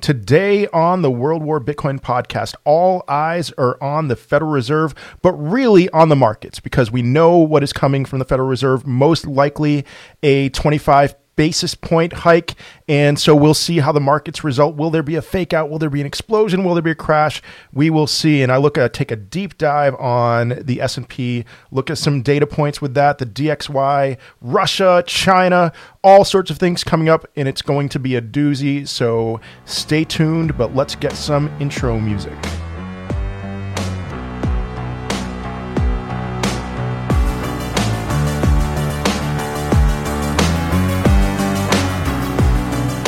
Today on the World War Bitcoin podcast, all eyes are on the Federal Reserve, but really on the markets because we know what is coming from the Federal Reserve. Most likely a 25 basis point hike. And so we'll see how the markets result. Will there be a fake out? Will there be an explosion? Will there be a crash? We will see. And i look at take a deep dive on the s&p look at some data points with that the dxy russia china all sorts of things coming up and it's going to be a doozy. So stay tuned but let's get some intro music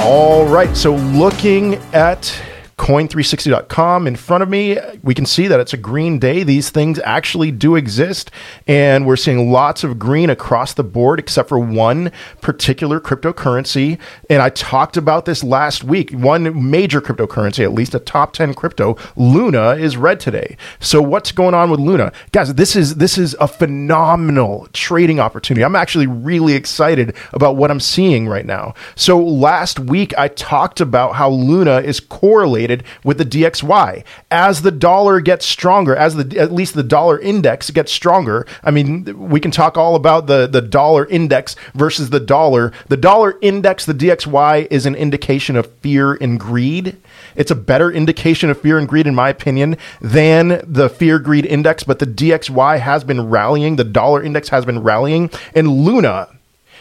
All right. So looking at coin360.com in front of me, we can see that it's a green day. These things actually do exist, and we're seeing lots of green across the board, except for one particular cryptocurrency. And I talked about this last week. One major cryptocurrency, at least a top 10 crypto, Luna, is red today. So what's going on with Luna? Guys, this is this is a phenomenal trading opportunity. I'm actually really excited about what I'm seeing right now. So last week I talked about how Luna is correlated with the DXY. As the dollar gets stronger, as the at least the dollar index gets stronger, I mean, we can talk all about the the dollar index versus the dollar. The dollar index, the DXY, is an indication of fear and greed. It's a better indication of fear and greed, in my opinion, than the fear greed index. But the DXY has been rallying. The dollar index has been rallying, and Luna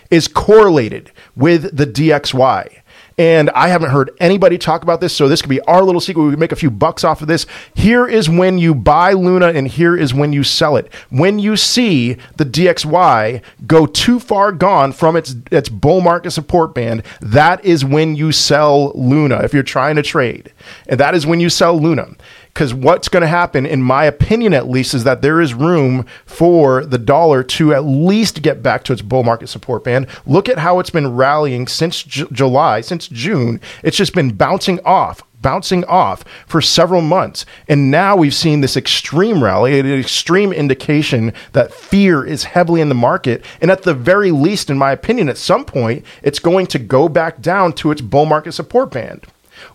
is correlated with the DXY. And I haven't heard anybody talk about this, so this could be our little secret. We could make a few bucks off of this. Here is when you buy Luna, and here is when you sell it. When you see the DXY go too far gone from its its bull market support band, that is when you sell Luna. If you're trying to trade, and that is when you sell Luna. Because what's going to happen, in my opinion at least, is that there is room for the dollar to at least get back to its bull market support band. Look at how it's been rallying since J- July, since June. It's just been bouncing off bouncing off for several months. And now we've seen this extreme rally, an extreme indication that fear is heavily in the market. And at the very least, in my opinion, at some point, it's going to go back down to its bull market support band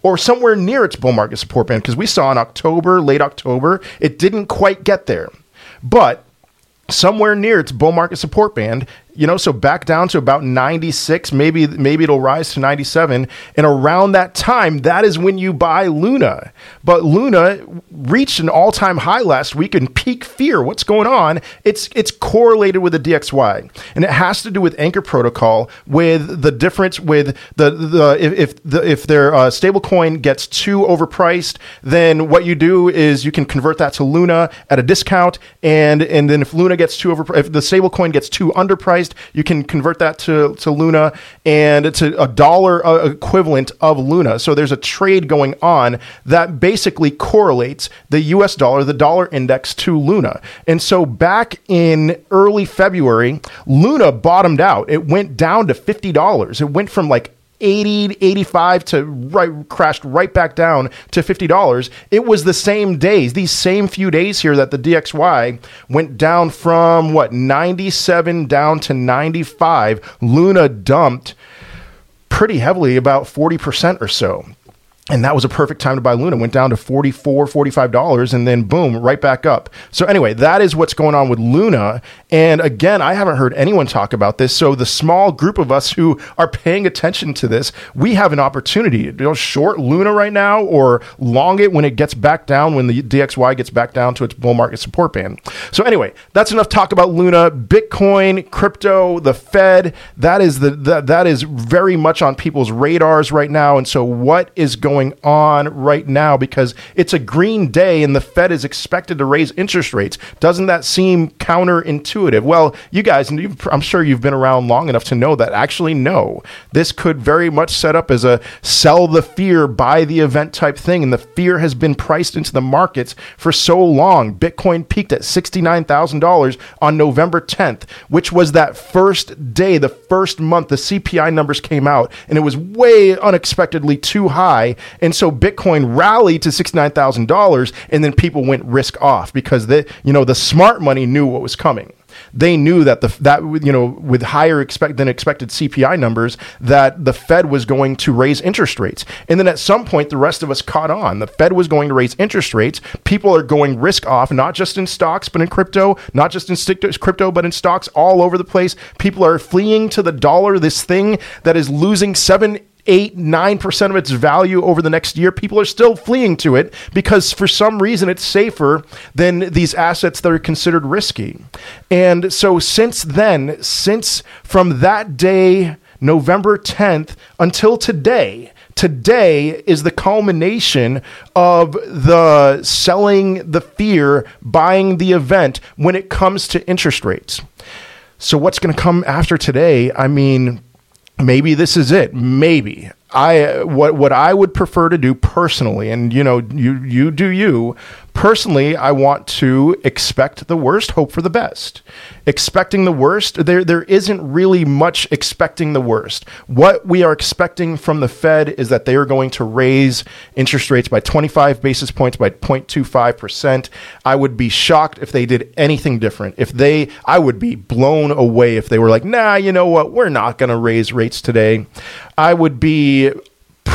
or somewhere near its bull market support band because we saw in October, late October, it didn't quite get there. But somewhere near its bull market support band, you know, so back down to about 96, maybe maybe it'll rise to 97, and around that time, that is when you buy Luna. But Luna reached an all-time high last week in peak fear. What's going on? It's it's correlated with the DXY, and it has to do with Anchor Protocol, with the difference with the the if if, the, if their uh, stablecoin gets too overpriced, then what you do is you can convert that to Luna at a discount, and and then if Luna gets too over, if the stablecoin gets too underpriced you can convert that to, to Luna, and it's a, a dollar uh, equivalent of Luna. So there's a trade going on that basically correlates the US dollar, the dollar index, to Luna. And so back in early February, Luna bottomed out. It went down to $50. It went from like 80 85 to right crashed right back down to $50 it was the same days these same few days here that the dxy went down from what 97 down to 95 luna dumped pretty heavily about 40% or so and that was a perfect time to buy Luna. Went down to $44, $45, and then boom, right back up. So, anyway, that is what's going on with Luna. And again, I haven't heard anyone talk about this. So, the small group of us who are paying attention to this, we have an opportunity you know, short Luna right now or long it when it gets back down, when the DXY gets back down to its bull market support band. So, anyway, that's enough talk about Luna, Bitcoin, crypto, the Fed. That is, the, that, that is very much on people's radars right now. And so, what is going going on right now because it's a green day and the Fed is expected to raise interest rates. Doesn't that seem counterintuitive? Well, you guys, I'm sure you've been around long enough to know that actually, no. This could very much set up as a sell the fear, buy the event type thing. And the fear has been priced into the markets for so long. Bitcoin peaked at $69,000 on November 10th, which was that first day, the first month the CPI numbers came out, and it was way unexpectedly too high. And so Bitcoin rallied to $69,000 and then people went risk off because the, you know, the smart money knew what was coming. They knew that the that you know with higher expect than expected CPI numbers that the Fed was going to raise interest rates. And then at some point the rest of us caught on. The Fed was going to raise interest rates. People are going risk off not just in stocks but in crypto, not just in crypto but in stocks all over the place. People are fleeing to the dollar, this thing that is losing 7 eight, nine percent of its value over the next year, people are still fleeing to it because for some reason it's safer than these assets that are considered risky. And so since then, since from that day, November 10th, until today, today is the culmination of the selling the fear, buying the event when it comes to interest rates. So, what's going to come after today? I mean, maybe this is it. Maybe. I uh, what what I would prefer to do personally, and you know, you you do you. Personally, I want to expect the worst, hope for the best. Expecting the worst, there there isn't really much expecting the worst. What we are expecting from the Fed is that they are going to raise interest rates by 25 basis points by 0.25%. I would be shocked if they did anything different. If they I would be blown away if they were like, "Nah, you know what? We're not going to raise rates today." I would be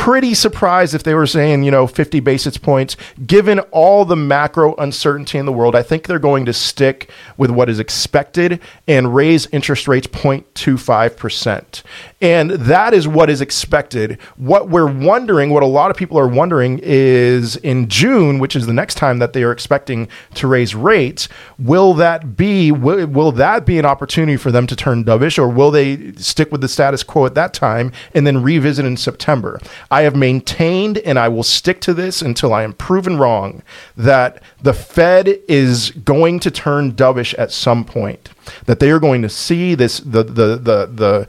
pretty surprised if they were saying, you know, 50 basis points. Given all the macro uncertainty in the world, I think they're going to stick with what is expected and raise interest rates 0.25%. And that is what is expected. What we're wondering, what a lot of people are wondering is in June, which is the next time that they are expecting to raise rates, will that be will, will that be an opportunity for them to turn dovish or will they stick with the status quo at that time and then revisit in September? Have maintained and I will stick to this until I am proven wrong that the Fed is going to turn dovish at some point. That they are going to see this the the the the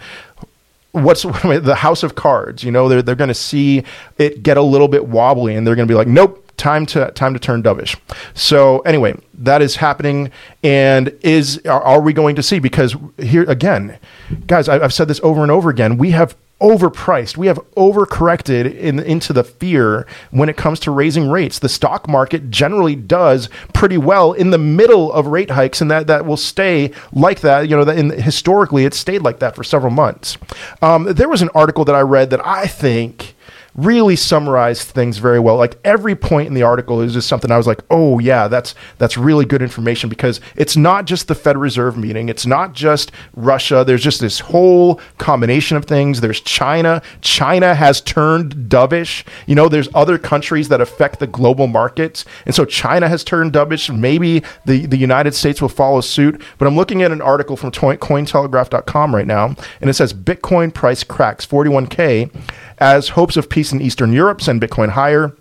what's the house of cards you know they're, they're going to see it get a little bit wobbly and they're going to be like nope time to time to turn dovish so anyway that is happening and is are, are we going to see because here again guys i've said this over and over again we have overpriced. We have overcorrected in, into the fear when it comes to raising rates. The stock market generally does pretty well in the middle of rate hikes, and that, that will stay like that. You know, in, historically, it stayed like that for several months. Um, there was an article that I read that I think really summarized things very well. Like every point in the article is just something I was like, oh yeah, that's that's really good information because it's not just the Fed Reserve meeting, it's not just Russia. There's just this whole combination of things. There's China. China has turned dovish. You know, there's other countries that affect the global markets, and so China has turned dovish. Maybe the the United States will follow suit. But I'm looking at an article from Cointelegraph.com right now, and it says Bitcoin price cracks 41k as hopes of peace in Eastern Europe send Bitcoin higher.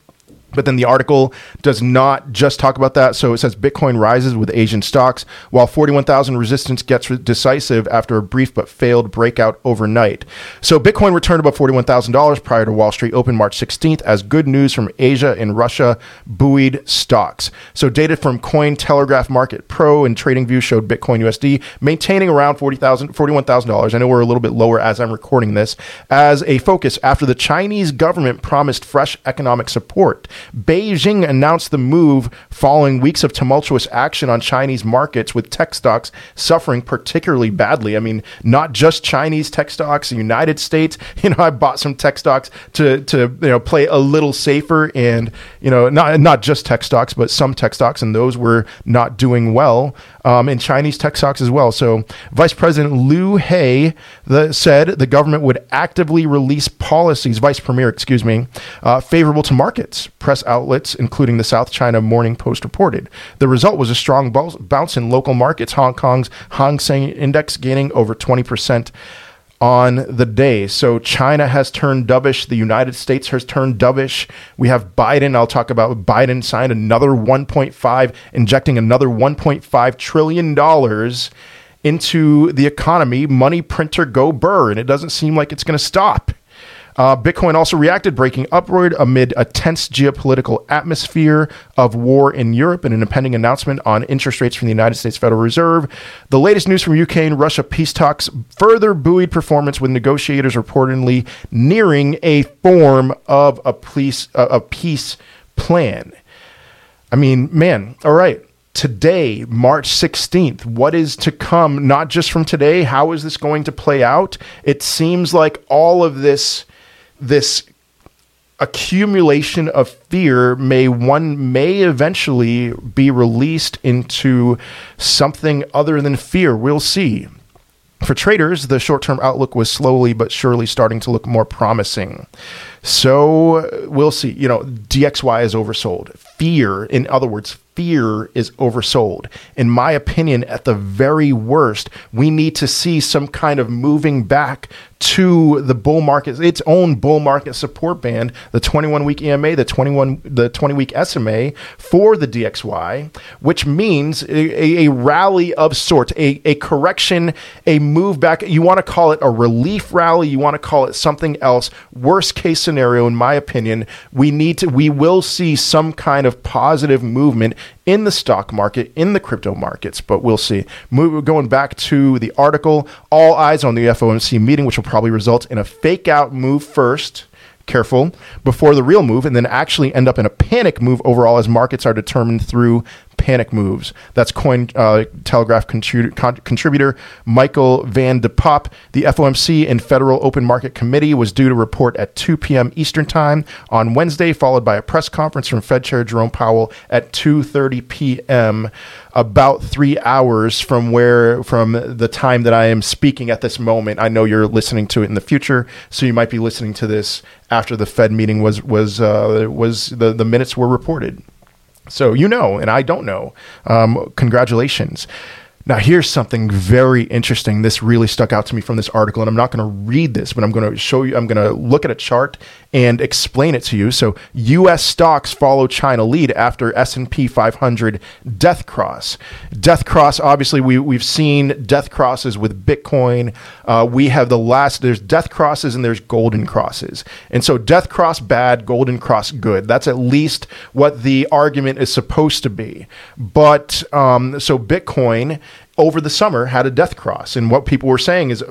But then the article does not just talk about that. So it says Bitcoin rises with Asian stocks, while 41,000 resistance gets decisive after a brief but failed breakout overnight. So Bitcoin returned above $41,000 prior to Wall Street open March 16th as good news from Asia and Russia buoyed stocks. So data from Cointelegraph Market Pro and TradingView showed Bitcoin USD maintaining around $40,000, $41,000. I know we're a little bit lower as I'm recording this as a focus after the Chinese government promised fresh economic support. Beijing announced the move following weeks of tumultuous action on Chinese markets, with tech stocks suffering particularly badly. I mean, not just Chinese tech stocks, the United States. You know, I bought some tech stocks to to you know play a little safer, and you know, not not just tech stocks, but some tech stocks, and those were not doing well. Um, and Chinese tech stocks as well. So, Vice President Liu He the, said the government would actively release policies, Vice Premier, excuse me, uh, favorable to markets press outlets, including the South China Morning Post, reported. The result was a strong bounce in local markets, Hong Kong's Hang Seng Index gaining over 20% on the day. So China has turned dovish. The United States has turned dovish. We have Biden. I'll talk about Biden signed another 1.5, injecting another 1.5 trillion dollars into the economy. Money printer go burr, and it doesn't seem like it's going to stop. Uh, Bitcoin also reacted, breaking upward amid a tense geopolitical atmosphere of war in Europe and an impending announcement on interest rates from the United States Federal Reserve. The latest news from UK and Russia peace talks further buoyed performance, with negotiators reportedly nearing a form of a peace, uh, a peace plan. I mean, man, all right today, March 16th, what is to come, not just from today, how is this going to play out? It seems like all of this, this accumulation of fear may one may eventually be released into something other than fear. We'll see. For traders, the short term outlook was slowly but surely starting to look more promising. So we'll see. You know, DXY is oversold. Fear, in other words, fear is oversold. In my opinion, at the very worst, we need to see some kind of moving back to the bull market, its own bull market support band, the 21 week EMA, the 21, the 20 week SMA for the DXY, which means a, a rally of sorts, a, a correction, a move back. You want to call it a relief rally, you want to call it something else. Worst case scenario, in my opinion, we need to, we will see some kind of positive movement in the stock market, in the crypto markets, but we'll see. Move, going back to the article, all eyes on the FOMC meeting, which will probably result in a fake out move first careful before the real move and then actually end up in a panic move overall as markets are determined through panic moves. That's Coin uh, Telegraph contributor, contributor Michael Van de Poppe. The FOMC and Federal Open Market Committee was due to report at 2 p.m. Eastern Time on Wednesday, followed by a press conference from Fed Chair Jerome Powell at 2:30 p.m. About three hours from where from the time that I am speaking at this moment. I know you're listening to it in the future, so you might be listening to this after the Fed meeting was was uh, was the the minutes were reported. So you know, and I don't know. Um, congratulations. Now, here's something very interesting. This really stuck out to me from this article, and I'm not going to read this, but I'm going to show you. I'm going to look at a chart and explain it to you. So, U.S. stocks follow China lead after S&P 500 death cross. Death cross. Obviously, we we've seen death crosses with Bitcoin. Uh, we have the last. There's death crosses and there's golden crosses, and so death cross bad, golden cross good. That's at least what the argument is supposed to be. But um, so Bitcoin over the summer had a death cross. And what people were saying is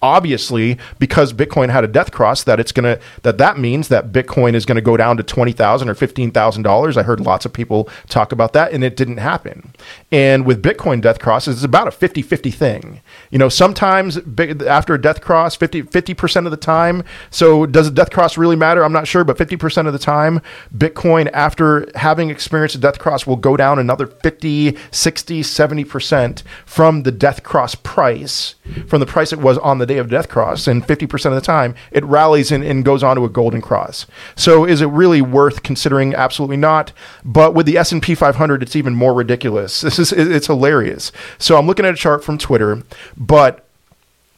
obviously because bitcoin had a death cross that it's going to that that means that bitcoin is going to go down to 20000 or $15000 i heard lots of people talk about that and it didn't happen. And with bitcoin death crosses it's about a 50-50 thing. You know sometimes after a death cross 50 50% of the time so does a death cross really matter? I'm not sure but 50% of the time bitcoin after having experienced a death cross will go down another 50 60 70% from the death cross price, from the price it was on the day of death cross, and 50% of the time it rallies and, and goes on to a golden cross. So is it really worth considering? Absolutely not. But with the S&P 500, it's even more ridiculous. This is it's hilarious. So I'm looking at a chart from Twitter, but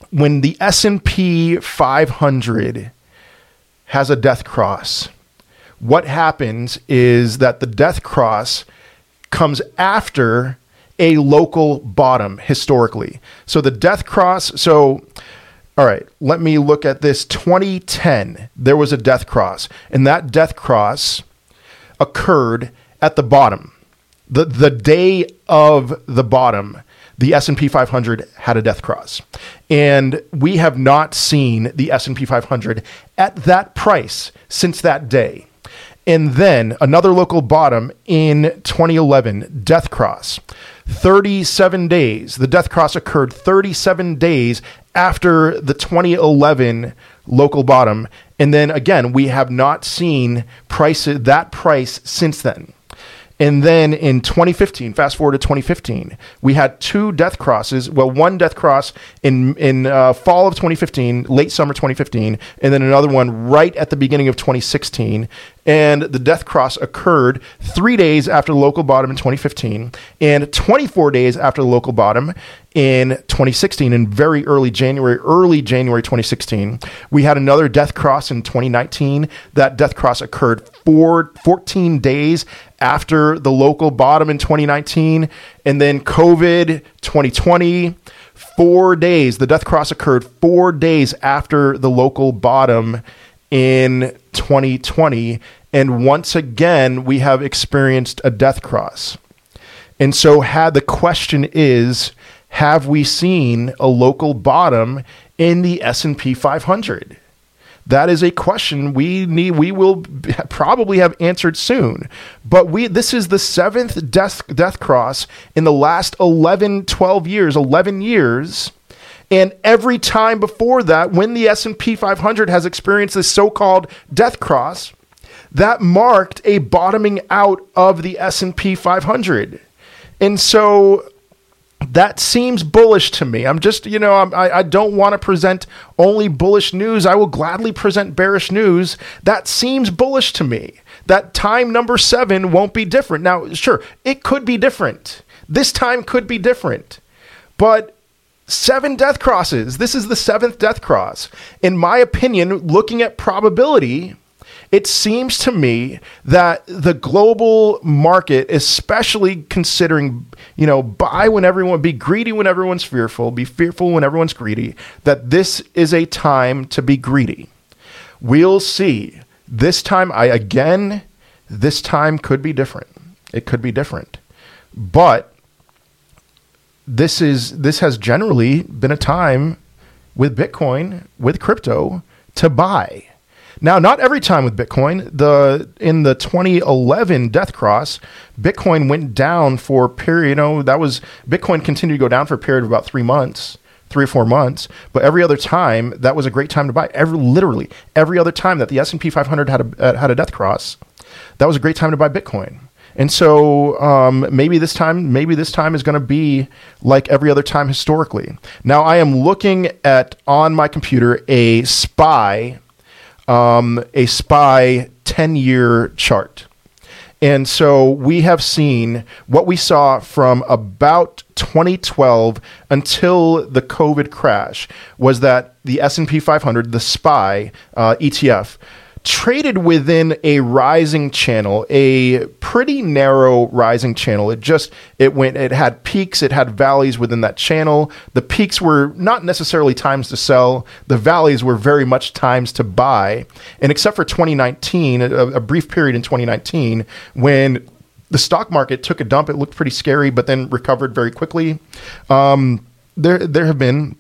when the S&P 500 has a death cross, what happens is that the death cross comes after a local bottom historically. So the death cross, so all right, let me look at this 2010. There was a death cross, and that death cross occurred at the bottom. The the day of the bottom, the S&P 500 had a death cross. And we have not seen the S&P 500 at that price since that day. And then another local bottom in 2011, Death Cross. 37 days. The death cross occurred 37 days after the 2011 local bottom. And then again, we have not seen price that price since then. And then in 2015, fast forward to 2015, we had two death crosses. Well, one death cross in in uh, fall of 2015, late summer 2015, and then another one right at the beginning of 2016 and the death cross occurred three days after the local bottom in 2015 and 24 days after the local bottom in 2016 in very early January, early January 2016. We had another death cross in 2019. That death cross occurred four, 14 days after the local bottom in 2019. And then COVID 2020, four days. The death cross occurred four days after the local bottom in 2020. And once again, we have experienced a death cross. And so, had the question is, have we seen a local bottom in the S&P 500? That is a question we need. We will probably have answered soon. But we this is the seventh death death cross in the last 11, 12 years, 11 years. And every time before that, when the S&P 500 has experienced this so-called death cross, that marked a bottoming out of the S&P 500. And so that seems bullish to me. I'm just, you know, I, I don't want to present only bullish news. I will gladly present bearish news. That seems bullish to me. That time number seven won't be different. Now, sure, it could be different. This time could be different. But seven death crosses. This is the seventh death cross. In my opinion, looking at probability, it seems to me that the global market, especially considering, you know, buy when everyone, be greedy when everyone's fearful, be fearful when everyone's greedy, that this is a time to be greedy. We'll see. This time, I again, this time could be different. It could be different. But this is this has generally been a time with Bitcoin, with crypto to buy. Now, not every time with Bitcoin. The in the 2011 death cross, Bitcoin went down for a period. You know, that was Bitcoin continued to go down for a period of about three months, three or four months. But every other time, that was a great time to buy. Every literally every other time that the S and P 500 had a had a death cross, that was a great time to buy Bitcoin. And so um, maybe this time, maybe this time is going to be like every other time historically. Now I am looking at on my computer a SPY um, a SPY 10 year chart. And so we have seen what we saw from about 2012 until the COVID crash was that the S&P 500, the SPY uh, ETF, traded within a rising channel, a pretty narrow rising channel. It just it went it had peaks, it had valleys within that channel. The peaks were not necessarily times to sell. The valleys were very much times to buy. And except for 2019, a, a brief period in 2019 when the stock market took a dump, it looked pretty scary, but then recovered very quickly. Um, there there have been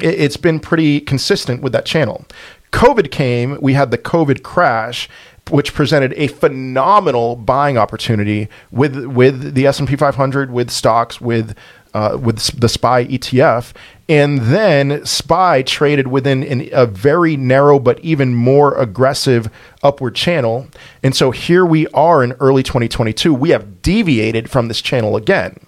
it's been pretty consistent with that channel. COVID came, we had the COVID crash, which presented a phenomenal buying opportunity with with the S and P 500, with stocks, with uh, with the SPY ETF, and then SPY traded within an, a very narrow but even more aggressive upward channel. And so here we are in early 2022. We have deviated from this channel again.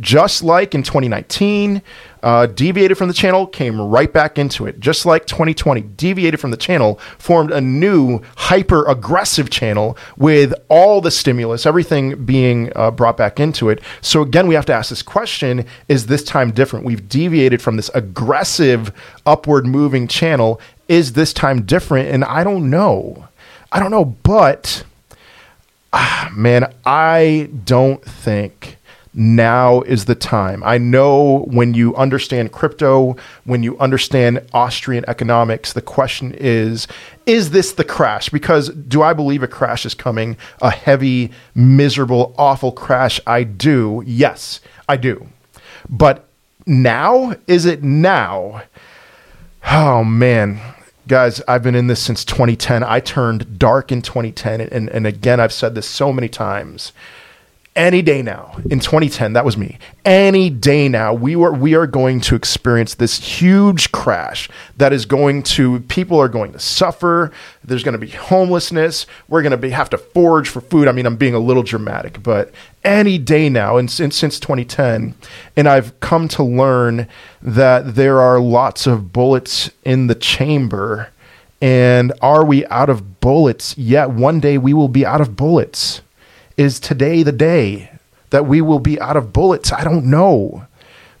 Just like in 2019, uh, deviated from the channel, came right back into it. Just like 2020, deviated from the channel, formed a new hyper aggressive channel with all the stimulus, everything being uh, brought back into it. So again, we have to ask this question is this time different? We've deviated from this aggressive upward moving channel. Is this time different? And I don't know. I don't know, but ah, man, I don't think now is the time. I know when you understand crypto, when you understand Austrian economics, the question is is this the crash? Because do I believe a crash is coming? A heavy, miserable, awful crash? I do. Yes, I do. But now? Is it now? Oh, man guys, I've been in this since 2010. I turned dark in 2010. And, and again, I've said this so many times. Any day now, in 2010, that was me. Any day now, we were we are going to experience this huge crash that is going to people are going to suffer. There's going to be homelessness. We're going to be have to forage for food. I mean, I'm being a little dramatic, but any day now, and since, since 2010, and I've come to learn that there are lots of bullets in the chamber. And are we out of bullets? Yet yeah, one day we will be out of bullets. Is today the day that we will be out of bullets? I don't know.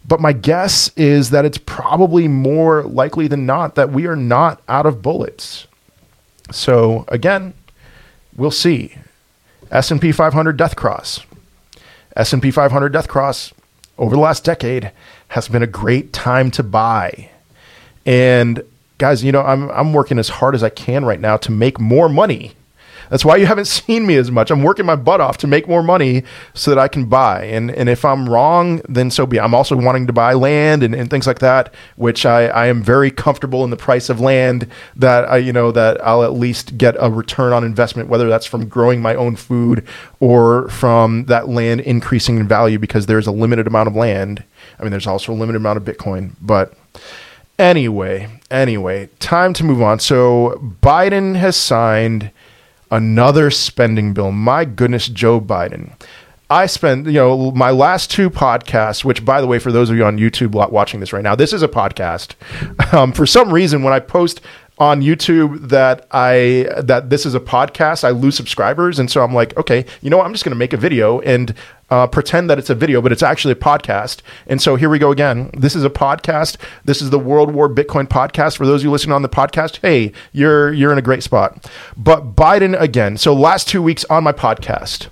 But my guess is that it's probably more likely than not that we are not out of bullets. So again, we'll see. S&P 500 death cross. S&P 500 death cross over the last decade has been a great time to buy. And guys, you know, I'm I'm working as hard as I can right now to make more money That's why you haven't seen me as much. I'm working my butt off to make more money so that I can buy. And and if I'm wrong, then so be. I'm also wanting to buy land and, and things like that, which I, I am very comfortable in the price of land that I you know that I'll at least get a return on investment, whether that's from growing my own food or from that land increasing in value because there's a limited amount of land. I mean, there's also a limited amount of Bitcoin, but Anyway, anyway, time to move on. So Biden has signed another spending bill. My goodness, Joe Biden. I spent, you know, my last two podcasts, which, by the way, for those of you on YouTube watching this right now, this is a podcast. Um, for some reason, when I post on YouTube that I that this is a podcast, I lose subscribers, and so I'm like, okay, you know what? I'm just going to make a video and uh, pretend that it's a video, but it's actually a podcast. And so here we go again. This is a podcast. This is the World War Bitcoin podcast. For those of you listening on the podcast, hey, you're you're in a great spot. But Biden again. So last two weeks on my podcast.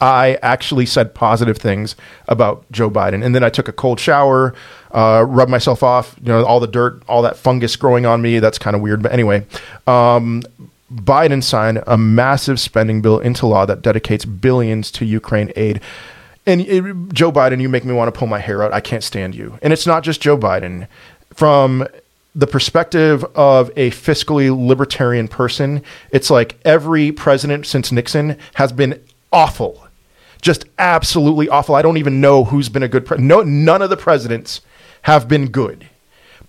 I actually said positive things about Joe Biden. And then I took a cold shower, uh, rubbed myself off, you know, all the dirt, all that fungus growing on me. That's kind of weird. But anyway, um, Biden signed a massive spending bill into law that dedicates billions to Ukraine aid. And it, Joe Biden, you make me want to pull my hair out. I can't stand you. And it's not just Joe Biden. From the perspective of a fiscally libertarian person, it's like every president since Nixon has been awful. Just absolutely awful. I don't even know who's been a good president. No, none of the presidents have been good.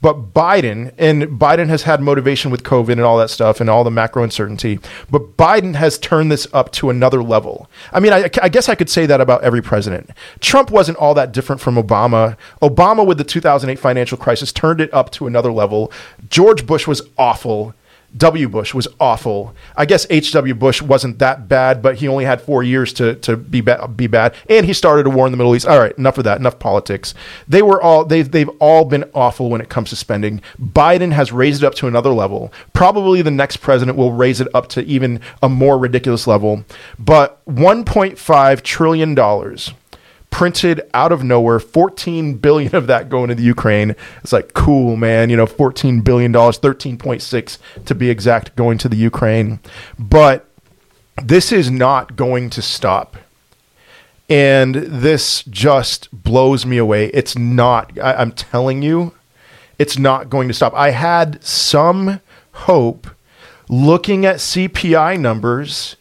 But Biden, and Biden has had motivation with COVID and all that stuff and all the macro uncertainty, but Biden has turned this up to another level. I mean, I, I, guess I could say that about every president. Trump wasn't all that different from Obama. Obama, with the 2008 financial crisis, turned it up to another level. George Bush was awful. W. Bush was awful. I guess H.W. Bush wasn't that bad, but he only had four years to, to be, ba- be bad. And he started a war in the Middle East. All right, enough of that. Enough politics. They were all, they've, they've all been awful when it comes to spending. Biden has raised it up to another level. Probably the next president will raise it up to even a more ridiculous level. But $1.5 trillion printed out of nowhere 14 billion of that going to the ukraine. It's like cool man you know 14 billion dollars 13.6 to be exact going to the ukraine. But this is not going to stop. And this just blows me away. It's not I, i'm telling you it's not going to stop. I had some hope looking at cpi numbers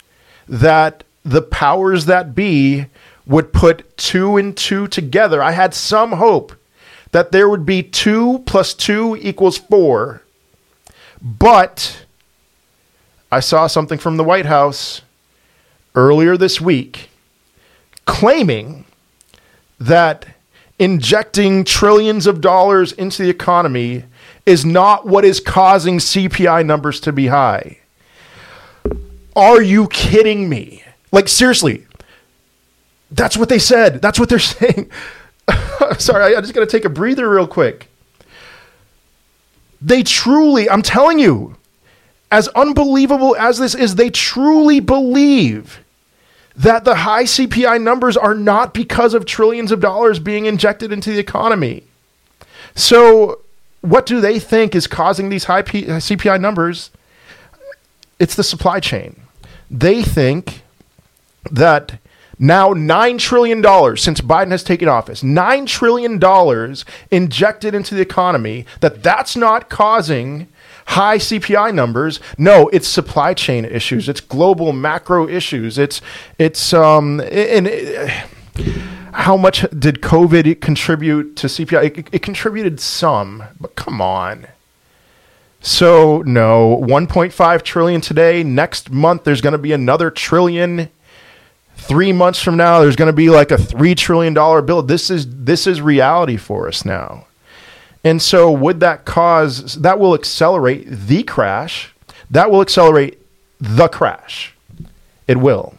that the powers that be would put two and two together. I had some hope that there would be two plus two equals four. But I saw something from the White House earlier this week claiming that injecting trillions of dollars into the economy is not what is causing CPI numbers to be high. Are you kidding me? Like, seriously, that's what they said. That's what they're saying. Sorry, I, I just got to take a breather real quick. They truly, I'm telling you, as unbelievable as this is, they truly believe that the high CPI numbers are not because of trillions of dollars being injected into the economy. So, what do they think is causing these high P- CPI numbers? It's the supply chain. They think that now, $9 trillion since Biden has taken office, $9 trillion injected into the economy, that that's not causing high CPI numbers. No, it's supply chain issues. It's global macro issues. It's, it's, um, and it, how much did COVID contribute to CPI? It, it contributed some, but come on. So no, 1.5 trillion today. Next month, there's going to be another trillion three months from now there's going to be like a three trillion dollar bill. This is this is reality for us now. And so would that cause that will accelerate the crash. That will accelerate the crash. It will.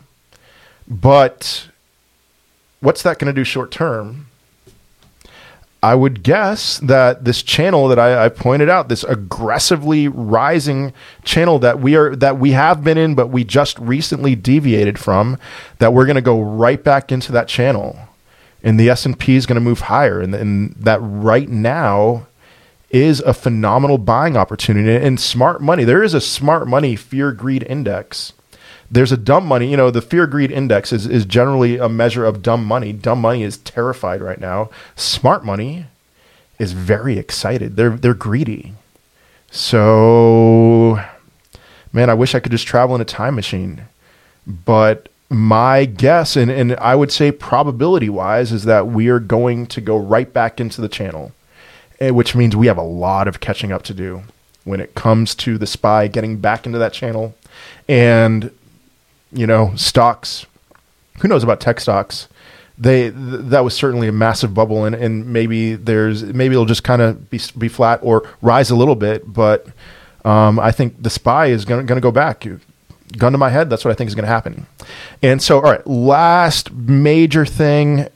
But what's that going to do short term I would guess that this channel that I, I, pointed out, this aggressively rising channel that we are that we have been in, but we just recently deviated from, that we're going to go right back into that channel, and the S and P is going to move higher, and, and that right now is a phenomenal buying opportunity and smart money. There is a smart money fear greed index there's a dumb money. You know, the fear greed index is, is generally a measure of dumb money. Dumb money is terrified right now. Smart money is very excited. They're they're greedy. So, man, I wish I could just travel in a time machine. But my guess, and, and I would say probability wise, is that we are going to go right back into the channel, eh, which means we have a lot of catching up to do when it comes to the SPY getting back into that channel. And, you know, stocks, who knows about tech stocks? They th- that was certainly a massive bubble, and, and maybe there's maybe it'll just kind of be be flat or rise a little bit, but um, I think the SPY is going to go back gun to my head, that's what I think is going to happen. And so, all right, last major thing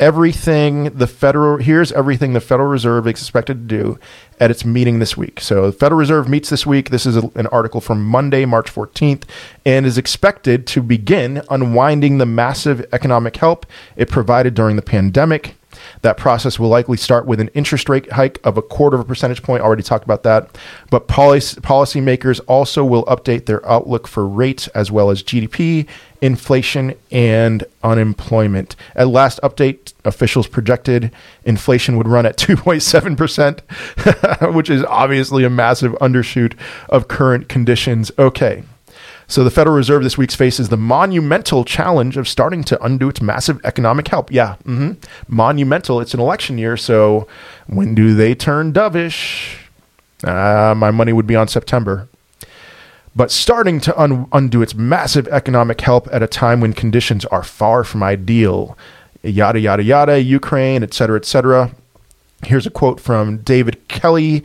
everything the federal here's everything the Federal Reserve is expected to do at its meeting this week. So the Federal Reserve meets this week. This is a, an article from Monday, March 14th, and is expected to begin unwinding the massive economic help it provided during the pandemic. That process will likely start with an interest rate hike of a quarter of a percentage point. Already talked about that. But policy policymakers also will update their outlook for rates as well as GDP, inflation, and unemployment. At last update, officials projected inflation would run at 2.7%, which is obviously a massive undershoot of current conditions. Okay. So the Federal Reserve this week faces the monumental challenge of starting to undo its massive economic help. Yeah, mm-hmm. monumental. It's an election year, so when do they turn dovish? Uh, my money would be on September. But starting to un- undo its massive economic help at a time when conditions are far from ideal. Yada, yada, yada, Ukraine, et cetera, et cetera. Here's a quote from David Kelly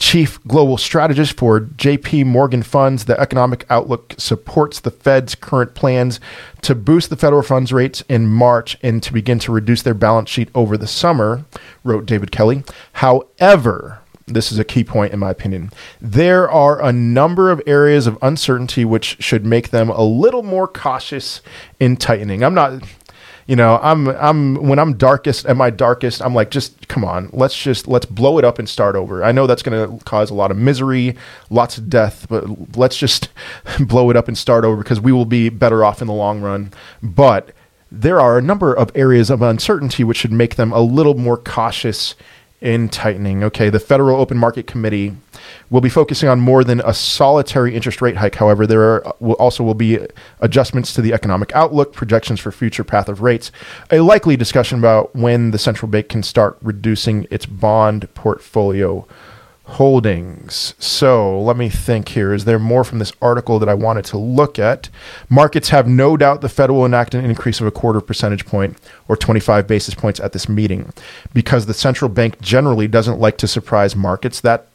chief global strategist for JP Morgan Funds, the economic outlook supports the Fed's current plans to boost the federal funds rates in March and to begin to reduce their balance sheet over the summer, wrote David Kelly. However, this is a key point in my opinion. There are a number of areas of uncertainty which should make them a little more cautious in tightening. I'm not you know, I'm I'm when I'm darkest at my darkest, I'm like, just come on, let's just let's blow it up and start over. I know that's going to cause a lot of misery, lots of death, but let's just blow it up and start over because we will be better off in the long run. But there are a number of areas of uncertainty which should make them a little more cautious in tightening. Okay, the Federal Open Market Committee will be focusing on more than a solitary interest rate hike. However, there are, will also will be adjustments to the economic outlook, projections for future path of rates, a likely discussion about when the central bank can start reducing its bond portfolio holdings. So let me think here. Is there more from this article that I wanted to look at? Markets have no doubt the Fed will enact an increase of a quarter percentage point or 25 basis points at this meeting because the central bank generally doesn't like to surprise markets. That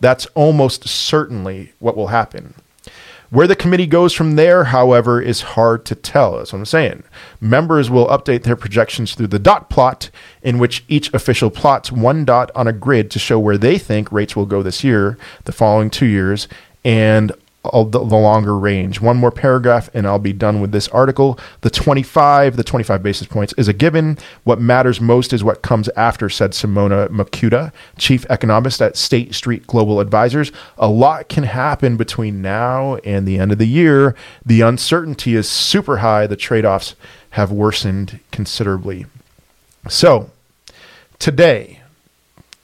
that's almost certainly what will happen. Where the committee goes from there, however, is hard to tell. That's what I'm saying. Members will update their projections through the dot plot, in which each official plots one dot on a grid to show where they think rates will go this year, the following two years, and the, the longer range. One more paragraph and I'll be done with this article. The 25, the 25 basis points is a given. What matters most is what comes after, said Simona Mocuta, chief economist at State Street Global Advisors. A lot can happen between now and the end of the year. The uncertainty is super high. The trade offs have worsened considerably. So, today,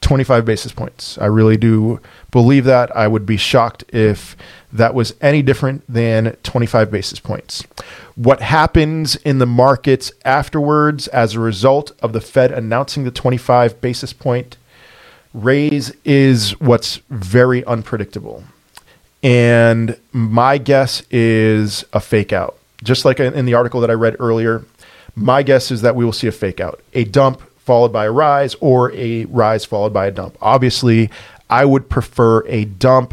25 basis points. I really do believe that. I would be shocked if that was any different than 25 basis points. What happens in the markets afterwards as a result of the Fed announcing the 25 basis point raise is what's very unpredictable. And my guess is a fake out. Just like in the article that I read earlier, my guess is that we will see a fake out, a dump followed by a rise, or a rise followed by a dump. Obviously, I would prefer a dump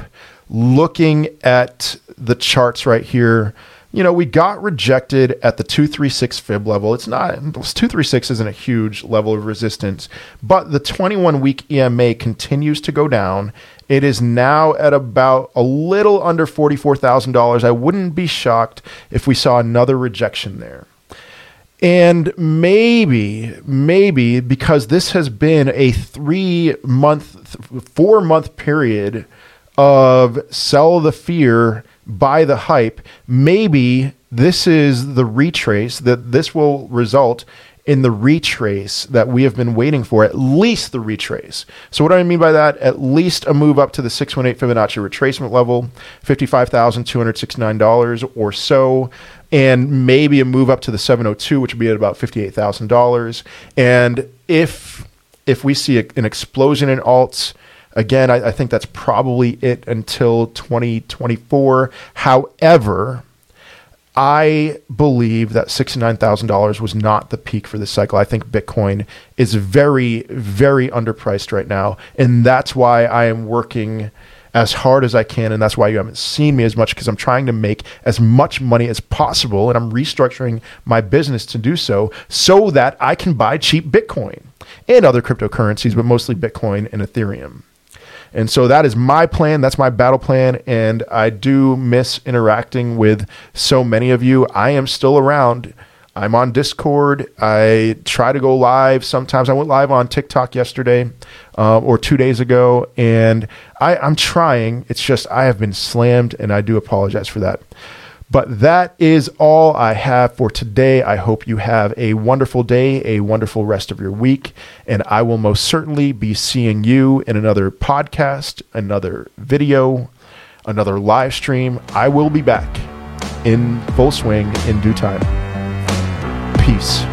looking at the charts right here, you know, we got rejected at the 236 fib level. It's not 236 isn't a huge level of resistance, but the 21 week EMA continues to go down. It is now at about a little under $44,000. I wouldn't be shocked if we saw another rejection there. And maybe, maybe because this has been a three month, four month period of sell the fear buy the hype. Maybe this is the retrace that this will result in the retrace that we have been waiting for, at least the retrace. So, what do I mean by that? At least a move up to the 618 Fibonacci retracement level, $55,269 or so, and maybe a move up to the 702, which would be at about $58,000. And if if we see a, an explosion in alts, again, I, I think that's probably it until 2024. However, I believe that $69,000 was not the peak for this cycle. I think Bitcoin is very, very underpriced right now. And that's why I am working as hard as I can. And that's why you haven't seen me as much because I'm trying to make as much money as possible. And I'm restructuring my business to do so so that I can buy cheap Bitcoin and other cryptocurrencies, but mostly Bitcoin and Ethereum. And so that is my plan. That's my battle plan. And I do miss interacting with so many of you. I am still around. I'm on Discord. I try to go live sometimes. I went live on TikTok yesterday uh, or two days ago, and I, I'm trying. It's just I have been slammed, and I do apologize for that. But that is all I have for today. I hope you have a wonderful day, a wonderful rest of your week, and I will most certainly be seeing you in another podcast, another video, another live stream. I will be back in full swing in due time. Peace.